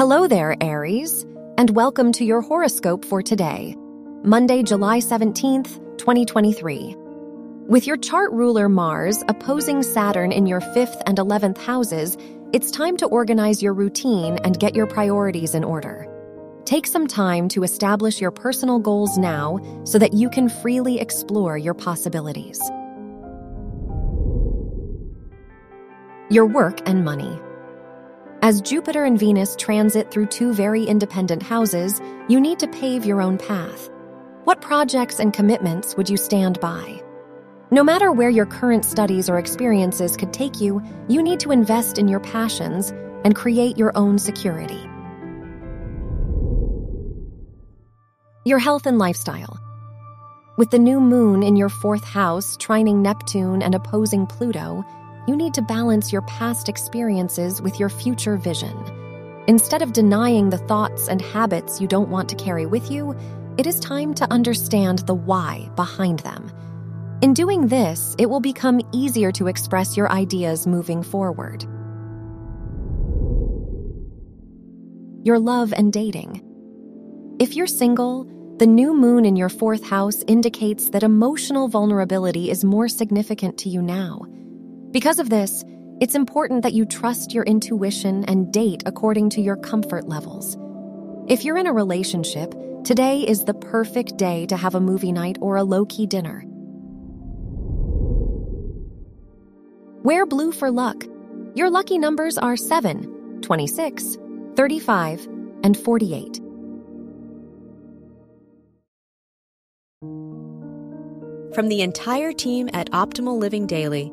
Hello there, Aries, and welcome to your horoscope for today, Monday, July 17th, 2023. With your chart ruler Mars opposing Saturn in your 5th and 11th houses, it's time to organize your routine and get your priorities in order. Take some time to establish your personal goals now so that you can freely explore your possibilities. Your work and money. As Jupiter and Venus transit through two very independent houses, you need to pave your own path. What projects and commitments would you stand by? No matter where your current studies or experiences could take you, you need to invest in your passions and create your own security. Your health and lifestyle. With the new moon in your fourth house trining Neptune and opposing Pluto, you need to balance your past experiences with your future vision. Instead of denying the thoughts and habits you don't want to carry with you, it is time to understand the why behind them. In doing this, it will become easier to express your ideas moving forward. Your love and dating. If you're single, the new moon in your fourth house indicates that emotional vulnerability is more significant to you now. Because of this, it's important that you trust your intuition and date according to your comfort levels. If you're in a relationship, today is the perfect day to have a movie night or a low key dinner. Wear blue for luck. Your lucky numbers are 7, 26, 35, and 48. From the entire team at Optimal Living Daily,